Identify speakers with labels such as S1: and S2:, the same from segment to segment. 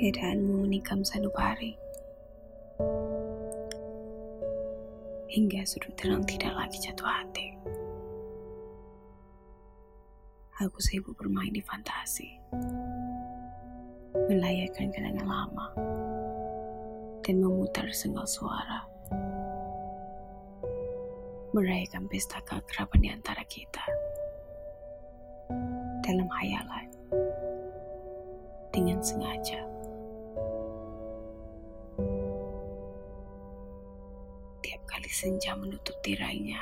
S1: Tiadaanmu menikam sanubari. Hingga sudut terang tidak lagi jatuh hati. Aku sibuk bermain di fantasi. Melayakkan kenangan lama. Dan memutar sengal suara. Merayakan pesta keakraban di antara kita. Dalam hayalan. Dengan sengaja. Kali senja menutup tirainya.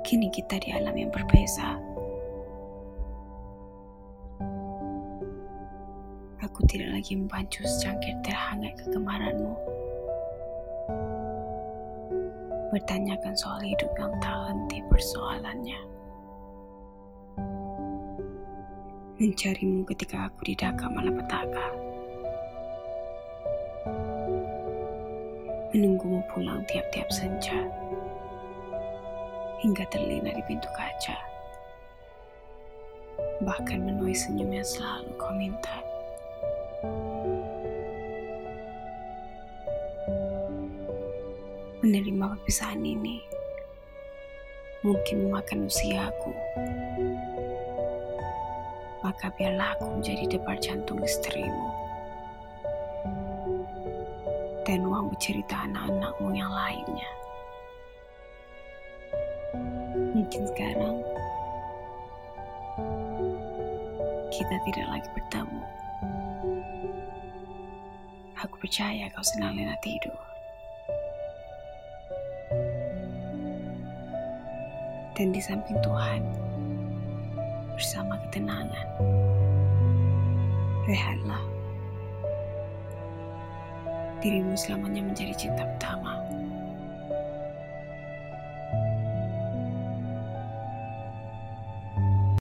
S1: Kini kita di alam yang berbeza. Aku tidak lagi membancu secangkir terhangat kegemaranmu. Bertanyakan soal hidup yang tak henti persoalannya. Mencarimu ketika aku didaka malapetaka. Menunggumu pulang tiap-tiap senja, hingga terlena di pintu kaca. Bahkan menuai senyum yang selalu kau minta. Menerima perpisahan ini mungkin memakan usiaku maka biarlah aku menjadi debar jantung istrimu. Dan uang bercerita anak-anakmu yang lainnya. Mungkin sekarang kita tidak lagi bertemu. Aku percaya kau senang lena tidur. Dan di samping Tuhan, bersama ketenangan. Rehatlah. Dirimu selamanya menjadi cinta pertama.